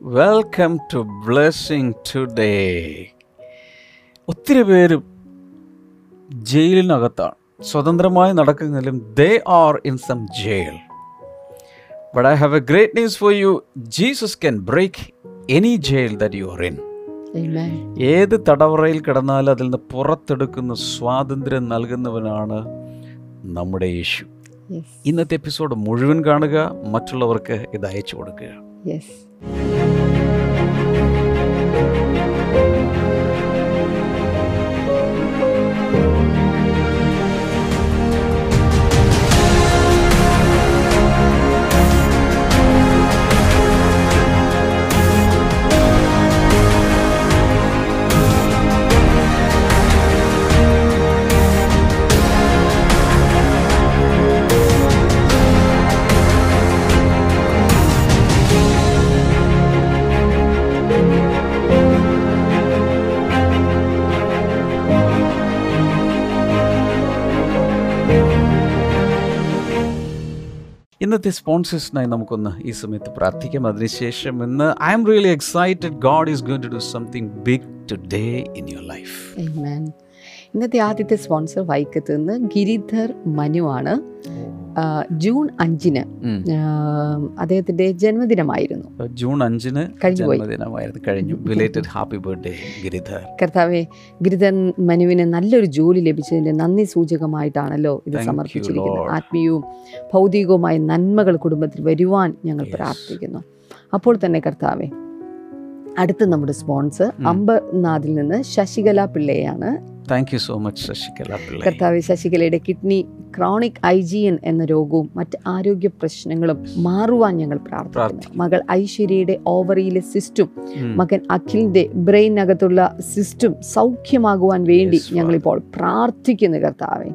Welcome to blessing today ഒത്തിരി പേര് ജയിലിനകത്താണ്. സ്വതന്ത്രമായി നടക്കുന്നതിലും they are in some jail but I have a great news for you Jesus can break any jail that you are in Amen. ഏത് തടവറയിൽ കിടന്നാലും അതിൽ നിന്ന് പുറത്തെടുക്കുന്ന സ്വാതന്ത്ര്യം നൽകുന്നവനാണ് നമ്മുടെ യേശു. ഇന്നത്തെ എപ്പിസോഡ് മുഴുവൻ കാണുക മറ്റുള്ളവർക്ക് ഇത് അയച്ചു കൊടുക്കുക. Thank you. ഇന്നത്തെ സ്പോൺസേഴ്സിനായി നമുക്കൊന്ന് ഈ സമയത്ത് പ്രാർത്ഥിക്കാം. അതിനുശേഷം ഇന്ന് I am really excited God is going to do something big today in your life Amen. ഇന്നത്തെ ആദ്യത്തെ സ്പോൺസർ വൈക്കത്ത് നിന്ന് ഗിരിധർ മനുവാണ് ആ, ജൂൺ അഞ്ചിന് അദ്ദേഹത്തിന്റെ ജന്മദിനമായിരുന്നു. ജൂൺ അഞ്ചിന് കഴിഞ്ഞു ജന്മദിനമായിരുന്നു. കഴിഞ്ഞു. Belated happy birthday Giridhar. കർത്താവെ ഗിരിധർ മനുവിന് നല്ലൊരു ജോലി ലഭിച്ചതിന്റെ നന്ദി സൂചകമായിട്ടാണല്ലോ ഇത് സമർപ്പിച്ചിരിക്കുന്നത്. ആത്മീയവും ഭൗതികവുമായ നന്മകൾ കുടുംബത്തിൽ വരുവാൻ ഞങ്ങൾ പ്രാർത്ഥിക്കുന്നു. അപ്പോൾ തന്നെ കർത്താവെ അടുത്ത നമ്മുടെ സ്പോൺസർ. അമ്പനാഥിൽ നിന്ന് Sasikala പിള്ളയാണ് thank you so much Sasikala Pillai കർത്താവ് ശശികലയുടെ കിഡ്നി ക്രോണിക് ഐജിയൻ എന്ന രോഗവും മറ്റ് ആരോഗ്യ പ്രശ്നങ്ങളും മാറുവാൻ ഞങ്ങൾ പ്രാർത്ഥിക്കുന്നു. മകൾ ഐശ്വര്യയുടെ ഓവറിയിലെ സിസ്റ്റും മകൻ അഖിലിന്റെ ബ്രെയിനകത്തുള്ള സിസ്റ്റും സൗഖ്യമാകുവാൻ വേണ്ടി. ഞങ്ങളിപ്പോൾ പ്രാർത്ഥിക്കുന്നു കർത്താവെ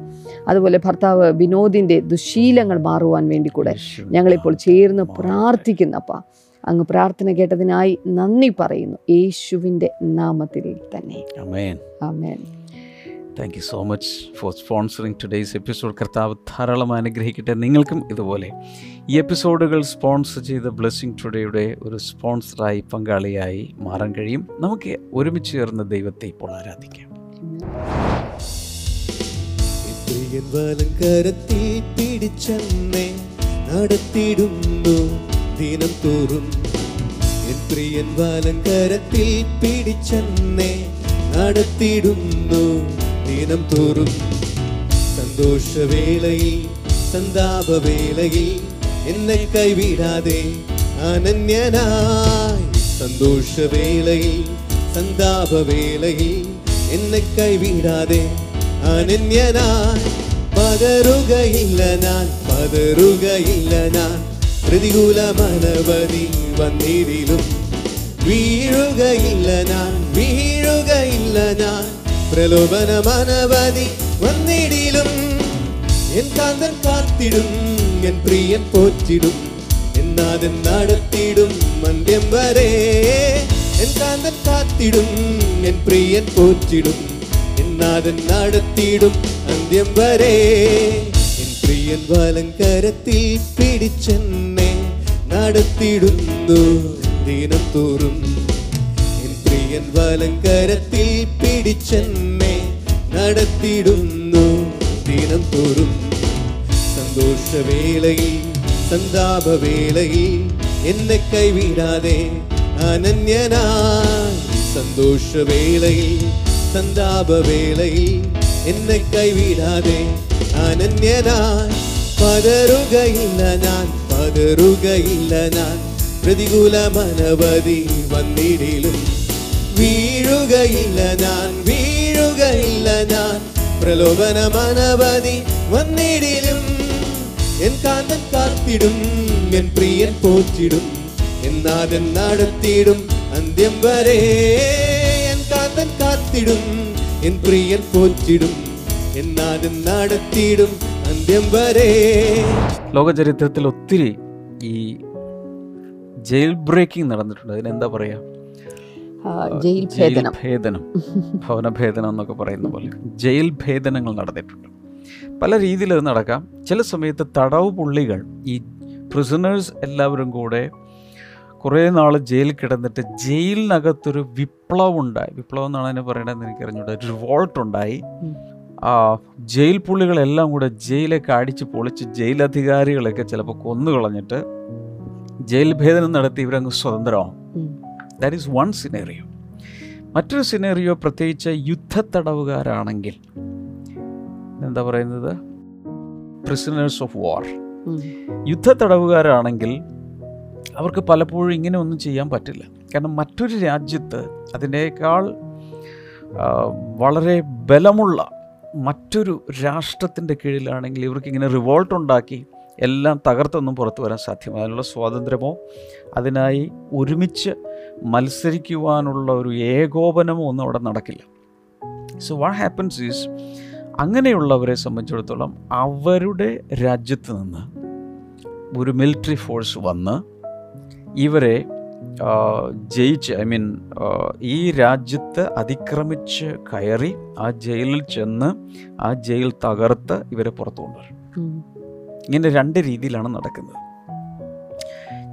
അതുപോലെ ഭർത്താവ് വിനോദിന്റെ ദുശീലങ്ങൾ മാറുവാൻ വേണ്ടി കൂടെ. ഞങ്ങളിപ്പോൾ ചേർന്ന്. പ്രാർത്ഥിക്കുന്നപ്പ അങ്ങ് പ്രാർത്ഥന കേട്ടതിനായി നന്ദി പറയുന്നു. യേശുവിന്റെ നാമത്തിൽ തന്നെ. Thank you so much for sponsoring today's episode കർത്താവ് ധാരാളം അനുഗ്രഹിക്കട്ടെ. നിങ്ങൾക്കും ഇതുപോലെ ഈ എപ്പിസോഡുകൾ സ്പോൺസർ ചെയ്ത ബ്ലെസ്സിങ് ടുഡേയുടെ ഒരു സ്പോൺസറായി പങ്കാളിയായി മാറാൻ കഴിയും. നമുക്ക് ഒരുമിച്ച് ചേർന്ന് ദൈവത്തെ ഇപ്പോൾ ആരാധിക്കാം. പിടിച്ചെന്നെ നടത്തിയിടുന്നു ദിനം തോറും എൻ പ്രിയൻ വാലങ്കരത്തിൽ പിടിച്ചെന്നെ നടത്തിയിടുന്നു. ദിനം തോറും സന്തോഷവേളയിൽ സന്താപവേളയിൽ എന്നെ കൈവിടാതെ അനന്യനായി. സന്തോഷവേളയിൽ സന്താപവേളയിൽ എന്നെ കൈവിടാതെ അനന്യനായി. പതറുകയില്ല ഞാൻ പതറുകയില്ല ഞാൻ. പ്രതികൂല മനവതി വന്നിടിലും വീഴുകയില്ല ഞാൻ വീഴുകയില്ല ഞാൻ. പ്രലോഭന മനവതി വന്നിടിലും. എൻ കാന്തൻ കാത്തിടും എൻ പ്രിയൻ പോറ്റിടും. എന്നാതൻ നടത്തിടും മന്ദ്യം വരെ. എൻ കാന്തൻ കാത്തിടും എൻ പ്രിയൻ പോറ്റിടും. എന്നാതൻ നടത്തിടും അന്ത്യം വരെ. എൻ പ്രിയൻ വലങ്കരത്തിൽ പിടിച്ചെന്നെ നടത്തിടുന്നു ദിനത്തോറും തോറും എൻ പ്രിയൻ വലങ്കരത്തിൽ പിടിച്ചെന്നെ നടത്തിടുന്നു ദിനം തോറും സന്തോഷവേളയിൽ സന്താപവേളയിൽ എന്നെ കൈവിടാതെ അനന്യനായി. സന്തോഷവേളയിൽ സന്താപവേളയിൽ എന്നെ കൈവിടാതെ അനന്യനായി. പതറുകയില്ല ഞാൻ പതറുകയില്ല ഞാൻ. പ്രതികൂല മനവതി വന്നിടിലും. വീഴുകയില്ല ഞാൻ വീഴുകയില്ല ഞാൻ. പ്രലോഭന മനവതി വന്നിടിലും. എൻ കാന്തൻ കാത്തിടും എൻ പ്രിയൻ പോറ്റിടും. എന്നാതൻ നടത്തിയിടും അന്ത്യം വരെ. എൻ കാന്തൻ കാത്തിടും എൻ പ്രിയൻ പോറ്റിടും. എന്നാതൻ നടത്തിയിടും അന്ത്യം വരെ. ലോകചരിത്രത്തിൽ ഒത്തിരി ഈ ജയിൽ ബ്രേക്കിംഗ് നടന്നിട്ടുണ്ട്. അതിനെന്താ പറയാ? ജയിൽ ഭേദനം. ഭവന ഭേദനം എന്നൊക്കെ പറയുന്ന പോലെ. ജയിൽ ഭേദനങ്ങൾ നടന്നിട്ടുണ്ട്. പല രീതിയിൽ അത് നടക്കാം. ചില സമയത്ത് തടവ് പുള്ളികൾ ഈ പ്രിസണേഴ്സ് എല്ലാവരും കൂടെ കുറേ നാൾ ജയിലിൽ കിടന്നിട്ട് ജയിലിനകത്തൊരു വിപ്ലവം ഉണ്ടായി. വിപ്ലവം എന്നാണ് അതിനെ പറയണതെന്ന് എനിക്ക് അറിഞ്ഞൂടെ റിവോൾട്ട് ഉണ്ടായി. ജയിൽ പുള്ളികളെല്ലാം കൂടെ ജയിലൊക്കെ അടിച്ച് പൊളിച്ച് ജയിലധികാരികളൊക്കെ ചിലപ്പോൾ കൊന്നു കളഞ്ഞിട്ട് ജയിൽ ഭേദനം നടത്തി ഇവരങ്ങ് സ്വതന്ത്രമാവും. ദാറ്റ് ഈസ് വൺ സിനേറിയോ മറ്റൊരു സിനേറിയോ പ്രത്യേകിച്ച് യുദ്ധത്തടവുകാരാണെങ്കിൽ എന്താ പറയുന്നത്? പ്രിസണേഴ്സ് ഓഫ് വാർ യുദ്ധ തടവുകാരാണെങ്കിൽ അവർക്ക് പലപ്പോഴും ഇങ്ങനെ ഒന്നും ചെയ്യാൻ പറ്റില്ല. കാരണം മറ്റൊരു രാജ്യത്ത് അതിനേക്കാൾ വളരെ ബലമുള്ള മറ്റൊരു രാഷ്ട്രത്തിന്റെ കീഴിലാണെങ്കിൽ ഇവർക്ക് ഇങ്ങനെ റിവോൾട്ട് ഉണ്ടാക്കി എല്ലാം തകർത്തൊന്നും പുറത്തു വരാൻ സാധ്യമല്ല. അതിനുള്ള സ്വാതന്ത്ര്യമോ അതിനായി ഒരുമിച്ച് മത്സരിക്കുവാനുള്ള ഒരു ഏകോപനമോ ഒന്നും അവിടെ നടക്കില്ല. സോ വാട്ട് ഹാപ്പൻസ് ഈസ് അങ്ങനെയുള്ളവരെ സംബന്ധിച്ചിടത്തോളം അവരുടെ രാജ്യത്ത് നിന്ന് ഒരു മിലിറ്ററി ഫോഴ്സ് വന്ന് ഇവരെ ജയിച്ച് ഐ മീൻ ഈ രാജ്യത്ത് അതിക്രമിച്ച് കയറി ആ ജയിലിൽ ചെന്ന് ആ ജയിൽ തകർത്ത് ഇവരെ പുറത്തു കൊണ്ടുവരും ഇങ്ങനെ രണ്ട് രീതിയിലാണ് നടക്കുന്നത്.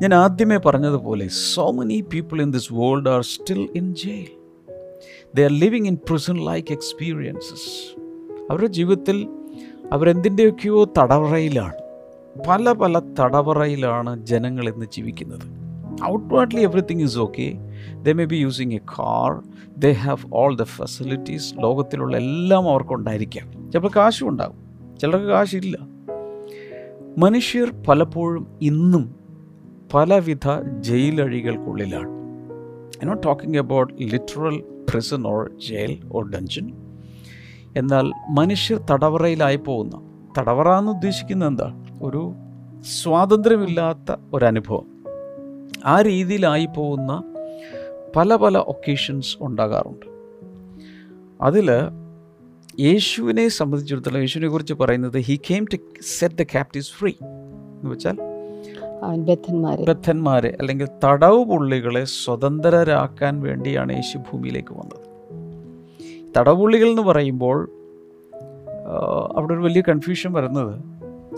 ഞാൻ ആദ്യമേ പറഞ്ഞതുപോലെ so many people in this world are still in jail they are living in prison like experiences അവരുടെ ജീവിതത്തിൽ അവരെന്തിന്റെയൊക്കെയോ തടവറയിലാണ്. പല പല തടവറയിലാണ് ജനങ്ങൾ ഇന്ന് ജീവിക്കുന്നത്. Outwardly everything is okay. They may be using a car they have all the facilities ലോകത്തിലുള്ള എല്ലാം അവർക്കുണ്ടായിരിക്കാം ചിലപ്പോൾ കാശും ഉണ്ടാകും. ചിലർക്ക് കാശില്ല. മനുഷ്യർ പലപ്പോഴും ഇന്നും പലവിധ ജയിലഴികൾക്കുള്ളിലാണ്. I not talking about literal prison or jail or dungeon എന്നാൽ മനുഷ്യർ തടവറയിലായി പോകുന്ന തടവറ എന്ന് ഉദ്ദേശിക്കുന്നത് എന്താ? ഒരു സ്വാതന്ത്ര്യമില്ലാത്ത ഒരനുഭവം ആ രീതിയിലായി പോകുന്ന പല പല ഒക്കേഷൻസ് ഉണ്ടാകാറുണ്ട്. അതിൽ യേശുവിനെ സംബന്ധിച്ചിടത്തോളം യേശുവിനെ കുറിച്ച് പറയുന്നത് he came to set the captives free എന്ന് വെച്ചാൽ ബദ്ധന്മാരെ. അല്ലെങ്കിൽ തടവ് പുള്ളികളെ സ്വതന്ത്രരാക്കാൻ വേണ്ടിയാണ് യേശു ഭൂമിയിലേക്ക് വന്നത്. തടവ് പുള്ളികൾ എന്ന് പറയുമ്പോൾ അവിടെ ഒരു വലിയ കൺഫ്യൂഷൻ വരുന്നത്.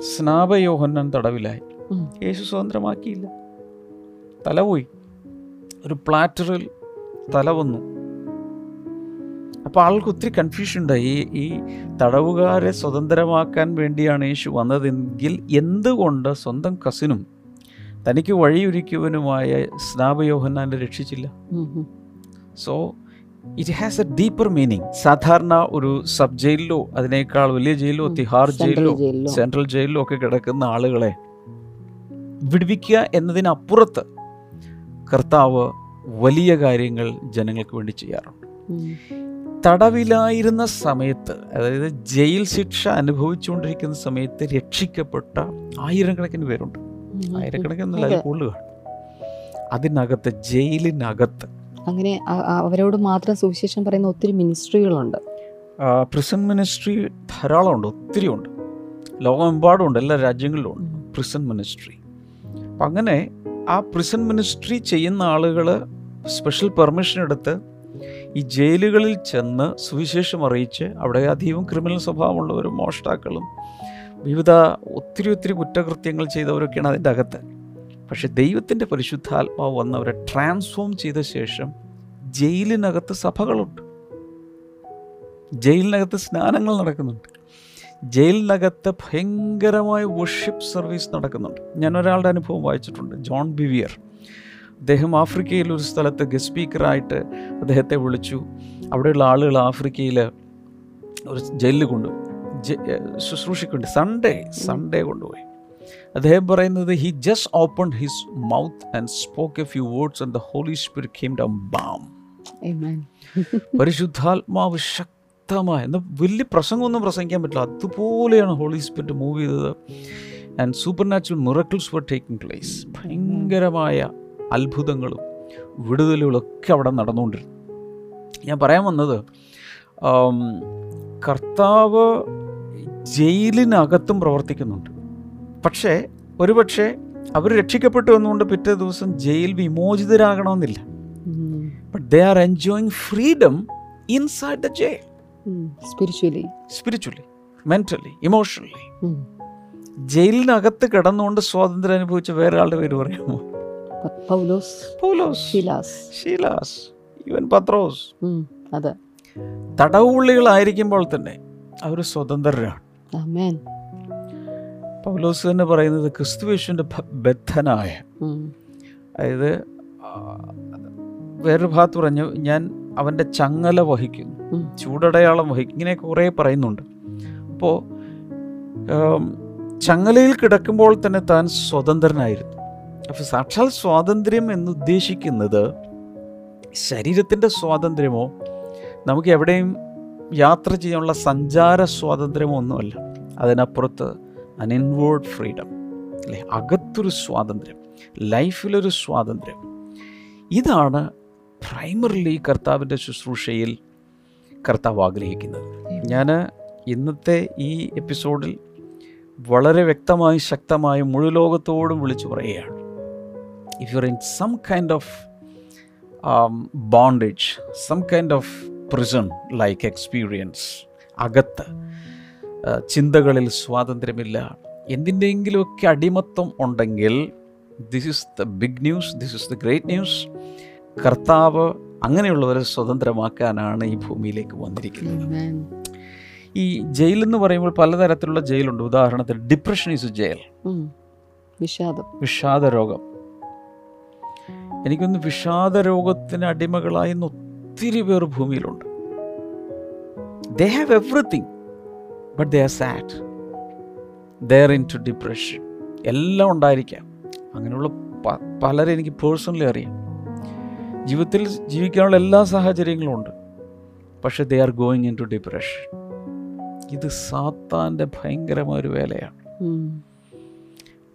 സ്നാപയോഹന്നൻ തടവിലായി. യേശു സ്വതന്ത്രമാക്കിയില്ല. തല പോയി ഒരു പ്ലാറ്ററിൽ തല വന്നു. അപ്പോൾ ആൾക്ക് ഒത്തിരി കൺഫ്യൂഷൻ ഉണ്ടായി. ഈ ഈ തടവുകാരെ സ്വതന്ത്രമാക്കാൻ വേണ്ടിയാണ് യേശു വന്നതെങ്കിൽ എന്തുകൊണ്ട് സ്വന്തം കസിനും തനിക്ക് വഴിയൊരുക്കിയവനുമായ സ്നാപയോഹന്നാനെ രക്ഷിച്ചില്ല. So it has a deeper meaning സാധാരണ ഒരു സബ് ജയിലിലോ അതിനേക്കാൾ വലിയ ജയിലിലോ. തിഹാർ ജയിലിലോ സെൻട്രൽ ജയിലിലോ ഒക്കെ കിടക്കുന്ന ആളുകളെ വിടുവിക്കുക എന്നതിനപ്പുറത്ത് കർത്താവ് വലിയ കാര്യങ്ങൾ ജനങ്ങൾക്ക് വേണ്ടി ചെയ്യാറുണ്ട്. തടവിലായിരുന്ന സമയത്ത് അതായത് ജയിൽ ശിക്ഷ അനുഭവിച്ചുകൊണ്ടിരിക്കുന്ന സമയത്ത് രക്ഷിക്കപ്പെട്ട ആയിരക്കണക്കിന് പേരുണ്ട്. ആയിരക്കണക്കിന് ആയിരക്കണക്കിനല്ല അതെ. അതിൽ കൂടുതൽ കാണും. അതിനകത്ത് ജയിലിനകത്ത്. അങ്ങനെ അവരോട് മാത്രം സുവിശേഷം പറയുന്ന ഒത്തിരി മിനിസ്ട്രികളുണ്ട്. പ്രിസൺ മിനിസ്ട്രി ധാരാളമുണ്ട് ഒത്തിരി ഉണ്ട്. ലോകമെമ്പാടും എല്ലാ രാജ്യങ്ങളിലും ഉണ്ട് പ്രിസൺ മിനിസ്ട്രി അപ്പം അങ്ങനെ ആ പ്രിസൺ മിനിസ്ട്രി ചെയ്യുന്ന ആളുകൾ സ്പെഷ്യൽ പെർമിഷൻ എടുത്ത് ഈ ജയിലുകളിൽ ചെന്ന് സുവിശേഷം അറിയിച്ച് അവിടെ അധികവും ക്രിമിനൽ സ്വഭാവമുള്ളവരും മോഷ്ടാക്കളും വിവിധ ഒത്തിരി ഒത്തിരി കുറ്റകൃത്യങ്ങൾ ചെയ്തവരൊക്കെയാണ് അതിന്റെ അകത്ത്. പക്ഷെ ദൈവത്തിന്റെ പരിശുദ്ധാത്മാവ് വന്നവരെ ട്രാൻസ്ഫോം ചെയ്ത ശേഷം ജയിലിനകത്ത് സഭകളുണ്ട്. ജയിലിനകത്ത് സ്നാനങ്ങൾ നടക്കുന്നുണ്ട്. ജയിലിനകത്ത് ഭയങ്കരമായ വർഷിപ്പ് സർവീസ് നടക്കുന്നുണ്ട്. ഞാൻ ഒരാളുടെ അനുഭവം വായിച്ചിട്ടുണ്ട്. John Bevere. അദ്ദേഹം ആഫ്രിക്കയിൽ ഒരു സ്ഥലത്ത് ഗസ്റ്റ് സ്പീക്കറായിട്ട് അദ്ദേഹത്തെ വിളിച്ചു. അവിടെയുള്ള ആളുകൾ ആഫ്രിക്കയിൽ ഒരു ജയിലിൽ കൊണ്ടുപോയി ശുശ്രൂഷിക്കൊണ്ട് സൺഡേ സൺഡേ കൊണ്ടുപോയി. അദ്ദേഹം പറയുന്നത് he just open his mouth and spoke a few words and the Holy Spirit came down bam പരിശുദ്ധാത്മാവ് പരിശുദ്ധാത്മാവ് ശക്തമായ എന്നാൽ വലിയ പ്രസംഗമൊന്നും പ്രസംഗിക്കാൻ പറ്റില്ല. അതുപോലെയാണ് ഹോളി സ്പിരിറ്റ് മൂവ് ചെയ്തത്. And supernatural miracles were taking place ഭയങ്കരമായ അത്ഭുതങ്ങളും വിടുതലുകളൊക്കെ അവിടെ നടന്നുകൊണ്ടിരുന്നു. ഞാൻ പറയാൻ വന്നത് കർത്താവ് ജയിലിനകത്തും പ്രവർത്തിക്കുന്നുണ്ട്. പക്ഷേ ഒരുപക്ഷെ അവർ രക്ഷിക്കപ്പെട്ടു എന്നുകൊണ്ട് പിറ്റേ ദിവസം jail വിമോചിതരാകണമെന്നില്ല. But they are enjoying freedom inside the the jail spiritually mentally emotionally ജയിലിനകത്ത് കിടന്നുകൊണ്ട് സ്വാതന്ത്ര്യം അനുഭവിച്ച വേറെ ആളുടെ പേര് പറയാമോ? പൗലോസ്. പൗലോസ്. ശിലാസ്. ഷീലാസ് ഇവൻ പത്രോസ്. അതെ. തടവുള്ളികളായിരിക്കുമ്പോൾ തന്നെ അവർ സ്വതന്ത്രരാണ്. പൗലോസ് തന്നെ പറയുന്നത് ക്രിസ്തുവേശുവിന്റെ ബദ്ധനായ. അതായത് വേറൊരു ഭാഗത്ത് പറഞ്ഞു ഞാൻ അവന്റെ ചങ്ങല വഹിക്കുന്നു. ചൂടടയാളം വഹിക്കും ഇങ്ങനെ കുറേ പറയുന്നുണ്ട്. അപ്പോൾ ചങ്ങലയിൽ കിടക്കുമ്പോൾ തന്നെ താൻ സ്വതന്ത്രനായിരുന്നു. അപ്പോൾ സാക്ഷാൽ സ്വാതന്ത്ര്യം എന്നുദ്ദേശിക്കുന്നത് ശരീരത്തിന്റെ സ്വാതന്ത്ര്യമോ നമുക്ക് എവിടെയും യാത്ര ചെയ്യാനുള്ള സഞ്ചാര സ്വാതന്ത്ര്യമോ ഒന്നുമല്ല. അതിനപ്പുറത്ത് അൻഇൻവോൾഡ് ഫ്രീഡം അല്ലേ? അകത്തൊരു സ്വാതന്ത്ര്യം ലൈഫിലൊരു സ്വാതന്ത്ര്യം. ഇതാണ് പ്രൈമറിലി കർത്താവിന്റെ ശുശ്രൂഷയിൽ കർത്താവ് ആഗ്രഹിക്കുന്നത്. ഞാൻ ഇന്നത്തെ ഈ എപ്പിസോഡിൽ വളരെ വ്യക്തമായി ശക്തമായി മുഴു ലോകത്തോടും വിളിച്ചു പറയുകയാണ്. If you in some kind of bondage some kind of prison like experience അകത്ത് ചിന്തകളിൽ സ്വാതന്ത്ര്യമില്ല എന്തിന്റെയെങ്കിലുമൊക്കെ അടിമത്തം ഉണ്ടെങ്കിൽ this is the big news this is the great news കർത്താവ് അങ്ങനെയുള്ളവരെ സ്വതന്ത്രമാക്കാനാണ് ഈ ഭൂമിയിലേക്ക് വന്നിരിക്കുന്നത്. ഈ ജയിൽ എന്ന് പറയുമ്പോൾ പലതരത്തിലുള്ള ജയിലുണ്ട്. ഉദാഹരണത്തിന് ഡിപ്രഷൻ ഈസ് ജയിൽ വിഷാദം വിഷാദ. രോഗം എനിക്കൊന്ന് വിഷാദ രോഗത്തിന് അടിമകളായി ഒത്തിരി പേർ ഭൂമിയിലുണ്ട്. They have everything but they are sad there into depression എല്ലാം ഉണ്ടായിരിക്കാം. അങ്ങനെയുള്ള പലരെ എനിക്ക് പേഴ്സണലി അറിയാം. ജീവിതത്തിൽ ജീവിക്കാനുള്ള എല്ലാ സാഹചര്യങ്ങളും ഉണ്ട്. പക്ഷേ they are going into depression ഇത് സാത്താന്റെ ഭയങ്കരമായ ഒരു വേലയാണ്.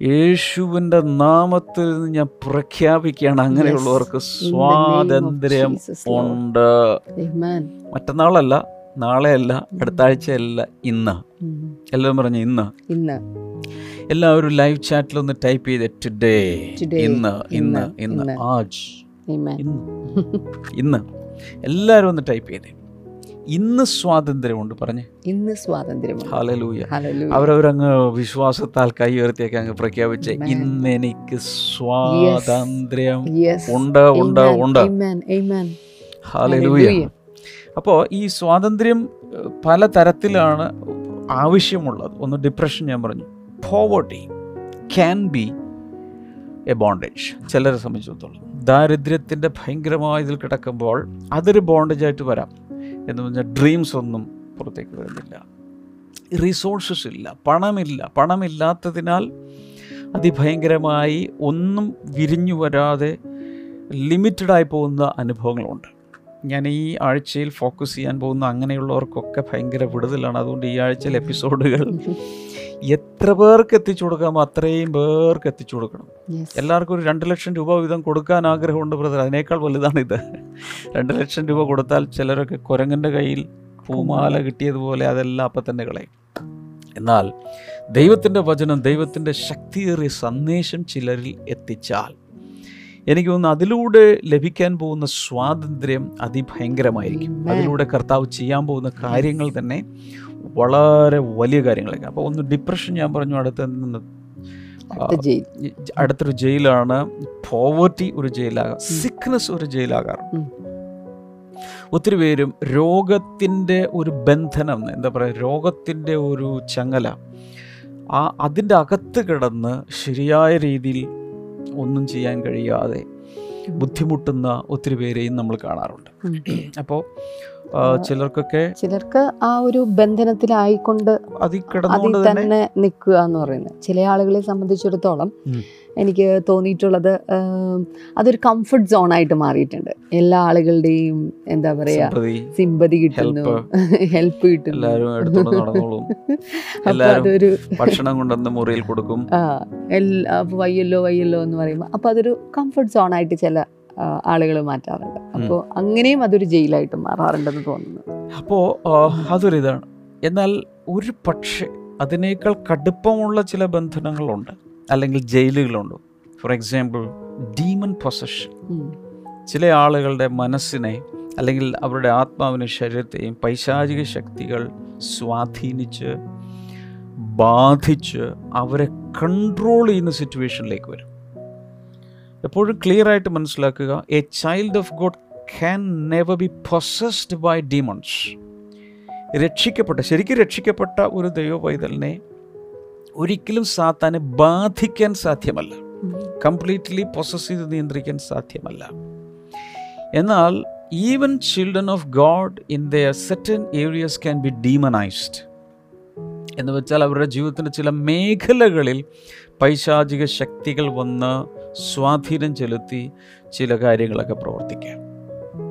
യേശുവിന്റെ നാമത്തിൽ നിന്ന് ഞാൻ പ്രഖ്യാപിക്കുകയാണ്. അങ്ങനെയുള്ളവർക്ക് സ്വാതന്ത്ര്യം ഉണ്ട്. മറ്റന്നാളല്ല നാളെയല്ല അടുത്ത ആഴ്ചയല്ല ഇന്ന്. എല്ലാവരും പറഞ്ഞു ഇന്ന്? ഇന്ന്. എല്ലാവരും ലൈവ് ചാറ്റിൽ ഒന്ന് ടൈപ്പ് ചെയ്ത് ടുഡേ ഇന്ന് ഇന്ന് ഇന്ന്. ആജ്. ഇന്ന്. ഇന്ന്. എല്ലാവരും ഒന്ന് ടൈപ്പ് ചെയ്തേ. ഇന്ന് സ്വാതന്ത്ര്യമുണ്ട് പറഞ്ഞേ. ഇന്ന് സ്വാതന്ത്ര്യം ഹാലലൂയ. അവരവരങ്ങ് വിശ്വാസത്താൽ കൈ ഉയർത്തിയൊക്കെ അങ്ങ് പ്രഖ്യാപിച്ച്. ഇന്ന് എനിക്ക് സ്വാതന്ത്ര്യം. ഉണ്ട് ഉണ്ട് ഉണ്ട്. അപ്പോ. ഹാലലൂയ അപ്പോൾ ഈ സ്വാതന്ത്ര്യം പല തരത്തിലാണ് ആവശ്യമുള്ളത്. ഒന്ന് ഡിപ്രഷൻ ഞാൻ പറഞ്ഞു. Poverty can be a bondage ചിലരെ സംബന്ധിച്ചിടത്തോളം. ദാരിദ്ര്യത്തിന്റെ ഭയങ്കരമായ ഇതിൽ കിടക്കുമ്പോൾ അതൊരു ബോണ്ടേജ് ആയിട്ട് വരാം എന്ന് പറഞ്ഞാൽ ഡ്രീംസ് ഒന്നും പുറത്തേക്ക് വരുന്നില്ല. റിസോഴ്സസ് ഇല്ല പണമില്ല. പണമില്ലാത്തതിനാൽ അതിഭയങ്കരമായി ഒന്നും വിരിഞ്ഞു വരാതെ ലിമിറ്റഡായി പോകുന്ന അനുഭവങ്ങളുണ്ട്. ഞാൻ ഈ ആഴ്ചയിൽ ഫോക്കസ് ചെയ്യാൻ പോകുന്ന അങ്ങനെയുള്ളവർക്കൊക്കെ ഭയങ്കര വിടുതലാണ്. അതുകൊണ്ട് ഈ ആഴ്ചയിൽ എപ്പിസോഡുകൾ എത്ര പേർക്ക് എത്തിച്ചു കൊടുക്കാമോ അത്രയും പേർക്ക് എത്തിച്ചു കൊടുക്കണം. എല്ലാവർക്കും ഒരു രണ്ട് ലക്ഷം രൂപ വീതം കൊടുക്കാൻ ആഗ്രഹമുണ്ട് ബ്രദർ. അതിനേക്കാൾ വലുതാണ് ഇത് രണ്ട് ലക്ഷം രൂപ കൊടുത്താൽ ചിലരൊക്കെ കുരങ്ങന്റെ കയ്യിൽ പൂമാല കിട്ടിയതുപോലെ അതെല്ലാം അപ്പം തന്നെ കളയും. എന്നാൽ ദൈവത്തിന്റെ വചനം ദൈവത്തിന്റെ ശക്തിയേറിയ സന്ദേശം ചിലരിൽ എത്തിച്ചാൽ എനിക്ക് തോന്നുന്നു അതിലൂടെ ലഭിക്കാൻ പോകുന്ന സ്വാതന്ത്ര്യം അതിഭയങ്കരമായിരിക്കും. അതിലൂടെ കർത്താവ് ചെയ്യാൻ പോകുന്ന കാര്യങ്ങൾ തന്നെ വളരെ വലിയ കാര്യങ്ങളൊക്കെ. അപ്പോൾ ഒന്ന് ഡിപ്രഷൻ ഞാൻ പറഞ്ഞു അടുത്ത് അടുത്തൊരു ജയിലാണ് പോവർട്ടി ഒരു ജയിലാകാം സിക്നസ് ഒരു ജയിലാകാറുണ്ട് ഉം. ഒത്തിരി പേരും രോഗത്തിന്റെ ഒരു ബന്ധനം എന്താ പറയുക രോഗത്തിന്റെ ഒരു ചങ്ങല ആ അതിന്റെ അകത്ത് കിടന്ന് ശരിയായ രീതിയിൽ ഒന്നും ചെയ്യാൻ കഴിയാതെ ബുദ്ധിമുട്ടുന്ന ഒത്തിരി പേരെയും നമ്മൾ കാണാറുണ്ട്. അപ്പോൾ ചിലർക്കൊക്കെ ചിലർക്ക് ആ ഒരു ബന്ധനത്തിലായിക്കൊണ്ട് അതിൽ തന്നെ നിൽക്കുക എന്ന് പറയുന്നത്. ചില ആളുകളെ സംബന്ധിച്ചിടത്തോളം. എനിക്ക് തോന്നിയിട്ടുള്ളത് അതൊരു കംഫർട്ട് സോൺ ആയിട്ട് മാറിയിട്ടുണ്ട്. എല്ലാ ആളുകളുടെയും എന്താ പറയാ സിമ്പതി കിട്ടുന്നു ഹെൽപ്പ് കിട്ടുന്നു. അപ്പൊ അതൊരു ഭക്ഷണം കൊണ്ടുവന്ന് മുറിയിൽ കൊടുക്കും. വയ്യല്ലോ വയ്യല്ലോ എന്ന് പറയുമ്പോൾ അപ്പൊ അതൊരു കംഫർട്ട് സോൺ ആയിട്ട് ചില ആളുകൾ മാറ്റാറുണ്ട്. അപ്പോൾ അങ്ങനെയും അതൊരു ജയിലായിട്ട് മാറാറുണ്ടെന്ന് തോന്നുന്നു. അപ്പോൾ അതൊരു ഇതാണ്. എന്നാൽ ഒരു പക്ഷേ അതിനേക്കാൾ കടുപ്പമുള്ള ചില ബന്ധനങ്ങളുണ്ട് അല്ലെങ്കിൽ ജയിലുകളുണ്ട്. ഫോർ എക്സാമ്പിൾ ഡീമൻ പൊസഷൻ ചില ആളുകളുടെ മനസ്സിനെ അല്ലെങ്കിൽ അവരുടെ ആത്മാവിനെ ശരീരത്തെയും പൈശാചിക ശക്തികൾ സ്വാധീനിച്ച് ബാധിച്ച് അവരെ കൺട്രോൾ ചെയ്യുന്ന സിറ്റുവേഷനിലേക്ക് വരും. എപ്പോഴും ക്ലിയർ ആയിട്ട് മനസ്സിലാക്കുക a child of God can never be possessed by demons രക്ഷിക്കപ്പെട്ട ശരിക്കും രക്ഷിക്കപ്പെട്ട ഒരു ദൈവ പൈതലിനെ ഒരിക്കലും സാത്താനെ ബാധിക്കാൻ സാധ്യമല്ല. കംപ്ലീറ്റ്ലി പൊസസ് ചെയ്ത് നിയന്ത്രിക്കാൻ സാധ്യമല്ല. എന്നാൽ even children of God in the certain areas can be demonized എന്ന് വെച്ചാൽ അവരുടെ ജീവിതത്തിന്റെ ചില മേഖലകളിൽ പൈശാചിക ശക്തികൾ വന്ന് സ്വാധീനം ചെലുത്തി ചില കാര്യങ്ങളൊക്കെ പ്രവർത്തിക്കാം.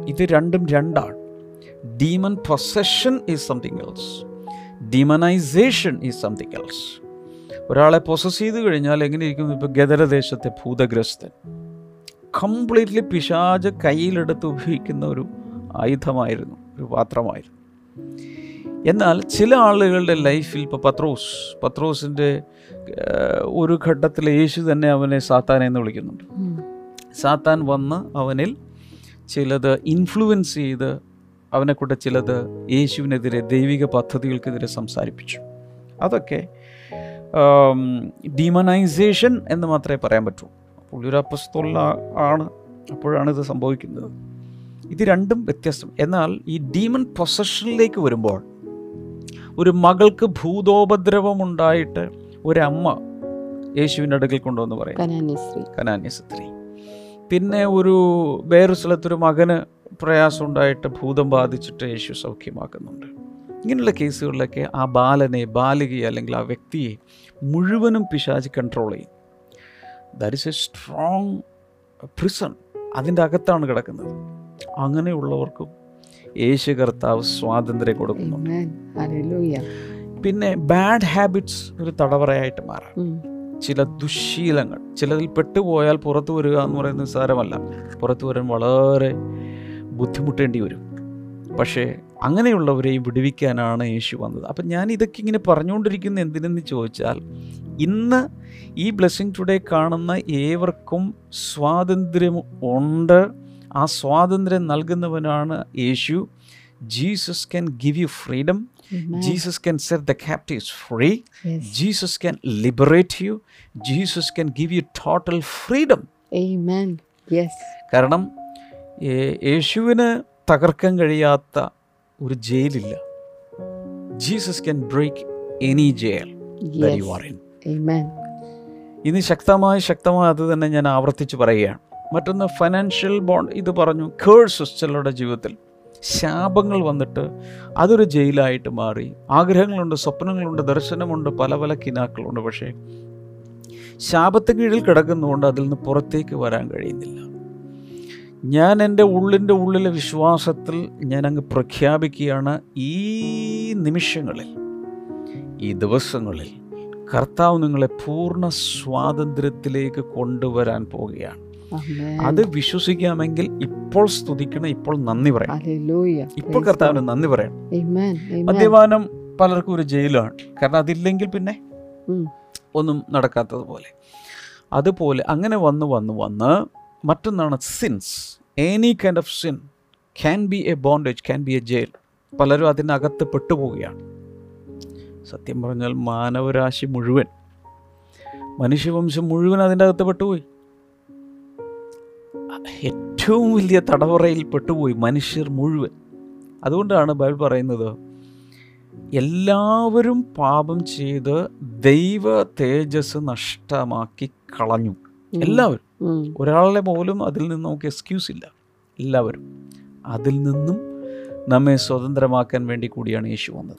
ഇത് രണ്ടും രണ്ടാണ്. Demon possession is something else demonization is something else ഒരാളെ പൊസസ് ചെയ്ത് കഴിഞ്ഞാൽ എങ്ങനെയിരിക്കും ഇപ്പോൾ ഗദരദേശത്തെ ഭൂതഗ്രസ്തൻ? കംപ്ലീറ്റ്ലി പിശാജ് കയ്യിലെടുത്ത് ഉപയോഗിക്കുന്ന ഒരു ആയുധമായിരുന്നു ഒരു പാത്രമായിരുന്നു. എന്നാൽ ചില ആളുകളുടെ ലൈഫിൽ ഇപ്പോൾ പത്രോസ് പത്രോസിന്റെ ഒരു ഘട്ടത്തിൽ യേശു തന്നെ അവനെ സാത്താൻ എന്ന് വിളിക്കുന്നുണ്ട്. സാത്താൻ വന്ന് അവനിൽ ചിലത് ഇൻഫ്ലുവൻസ് ചെയ്ത് അവനെ അവനെക്കൊണ്ട് ചിലത് യേശുവിനെതിരെ ദൈവിക പദ്ധതികൾക്കെതിരെ സംസാരിപ്പിച്ചു. അതൊക്കെ ഡീമനൈസേഷൻ എന്ന് മാത്രമേ പറയാൻ പറ്റൂ. പുള്ളി ഒരു അപ്പസ്തുള്ള ആണ് അപ്പോഴാണ് ഇത് സംഭവിക്കുന്നത്. ഇത് രണ്ടും വ്യത്യസ്തം. എന്നാൽ ഈ ഡീമൺ പൊസഷനിലേക്ക് വരുമ്പോൾ ഒരു മകൾക്ക് ഭൂതോപദ്രവം ഭൂതോപദ്രവമുണ്ടായിട്ട് ഒരമ്മ യേശുവിന്റെ അടുക്കൽ കൊണ്ടുവന്ന് പറയും. കനാന്യ സ്ത്രീ. പിന്നെ ഒരു വേറൊരു സ്ഥലത്തൊരു മകന് പ്രയാസം ഉണ്ടായിട്ട് ഭൂതം ബാധിച്ചിട്ട് യേശു സൗഖ്യമാക്കുന്നുണ്ട്. ഇങ്ങനെയുള്ള കേസുകളിലൊക്കെ ആ ബാലനെ ബാലികയെ അല്ലെങ്കിൽ ആ വ്യക്തിയെ മുഴുവനും പിശാജ് കൺട്രോൾ ചെയ്യും. That is a strong prison അതിന്റെ അകത്താണ് കിടക്കുന്നത്. അങ്ങനെയുള്ളവർക്കും യേശു കർത്താവ് സ്വാതന്ത്ര്യം കൊടുക്കുന്നു. പിന്നെ ബാഡ് ഹാബിറ്റ്സ് ഒരു തടവറയായിട്ട് മാറാം. ചില ദുശീലങ്ങൾ ചിലതിൽ പെട്ടുപോയാൽ പുറത്തു വരിക എന്ന് പറയുന്നത് നിസ്സാരമല്ല. പുറത്തു വരാൻ വളരെ ബുദ്ധിമുട്ടേണ്ടി വരും. പക്ഷേ അങ്ങനെയുള്ളവരെയും വിടുവിക്കാനാണ് യേശു വന്നത്. അപ്പം ഞാൻ ഇതൊക്കെ ഇങ്ങനെ പറഞ്ഞുകൊണ്ടിരിക്കുന്ന എന്തിനെന്ന് ചോദിച്ചാൽ ഇന്ന് ഈ ബ്ലെസ്സിങ് ടുഡേ കാണുന്ന ഏവർക്കും സ്വാതന്ത്ര്യം ഉണ്ട് ആ സ്വാതന്ത്ര്യം നൽകുന്നവനാണ് യേശു. Jesus can give you freedom Jesus can set the captives free Jesus can liberate you Jesus can give you total freedom. കാരണം യേശുവിന് തകർക്കാൻ കഴിയാത്ത ഒരു ജയിലില്ല. Jesus can break any jail ഇന്ന് ശക്തമായി ശക്തമായി അത് തന്നെ ഞാൻ ആവർത്തിച്ച് പറയുകയാണ്. മറ്റൊന്ന് ഫൈനാൻഷ്യൽ ബോണ്ട് ഇത് പറഞ്ഞു കേഴ്സസ് ചിലരുടെ ജീവിതത്തിൽ. ശാപങ്ങൾ വന്നിട്ട് അതൊരു ജയിലായിട്ട് മാറി. ആഗ്രഹങ്ങളുണ്ട് സ്വപ്നങ്ങളുണ്ട് ദർശനമുണ്ട് പല പല കിനാക്കളുണ്ട്. പക്ഷേ ശാപത്തിന് കീഴിൽ കിടക്കുന്നതുകൊണ്ട് അതിൽ നിന്ന് പുറത്തേക്ക് വരാൻ കഴിയുന്നില്ല. ഞാൻ എന്റെ ഉള്ളിന്റെ ഉള്ളിലെ വിശ്വാസത്തിൽ ഞാൻ അങ്ങ് പ്രഖ്യാപിക്കുകയാണ് ഈ നിമിഷങ്ങളിൽ ഈ ദിവസങ്ങളിൽ. കർത്താവ് നിങ്ങളെ പൂർണ സ്വാതന്ത്ര്യത്തിലേക്ക് കൊണ്ടുവരാൻ പോവുകയാണ്. അത് വിശ്വസിക്കാമെങ്കിൽ ഇപ്പോൾ സ്തുതിക്കണം ഇപ്പോൾ നന്ദി പറയാം. Hallelujah. ഇപ്പോൾ കർത്താവിന് നന്ദി പറയണം. മദ്യപാനം പലർക്കും ഒരു ജയിലാണ്. കാരണം അതില്ലെങ്കിൽ പിന്നെ ഒന്നും ഒന്നും നടക്കാത്തതുപോലെ. അതുപോലെ അങ്ങനെ വന്ന് വന്ന് വന്ന് മറ്റൊന്നാണ് sins any kind of sin can be a bondage can be a jail പലരും അതിനകത്ത് പെട്ടുപോവുകയാണ്. സത്യം പറഞ്ഞാൽ മാനവരാശി മുഴുവൻ മനുഷ്യവംശം മുഴുവൻ അതിന്റെ അകത്ത് പെട്ടുപോയി. ഏറ്റവും വലിയ തടവറയിൽ പെട്ടുപോയി മനുഷ്യർ മുഴുവൻ. അതുകൊണ്ടാണ് ബൈബിൾ പറയുന്നത് എല്ലാവരും പാപം ചെയ്ത് ദൈവ തേജസ് നഷ്ടമാക്കി കളഞ്ഞു. എല്ലാവരും. ഒരാളെ പോലും അതിൽ നിന്ന് നമുക്ക് എക്സ്ക്യൂസ് ഇല്ല. എല്ലാവരും. അതിൽ നിന്നും നമ്മെ സ്വതന്ത്രമാക്കാൻ വേണ്ടി കൂടിയാണ് യേശു വന്നത്.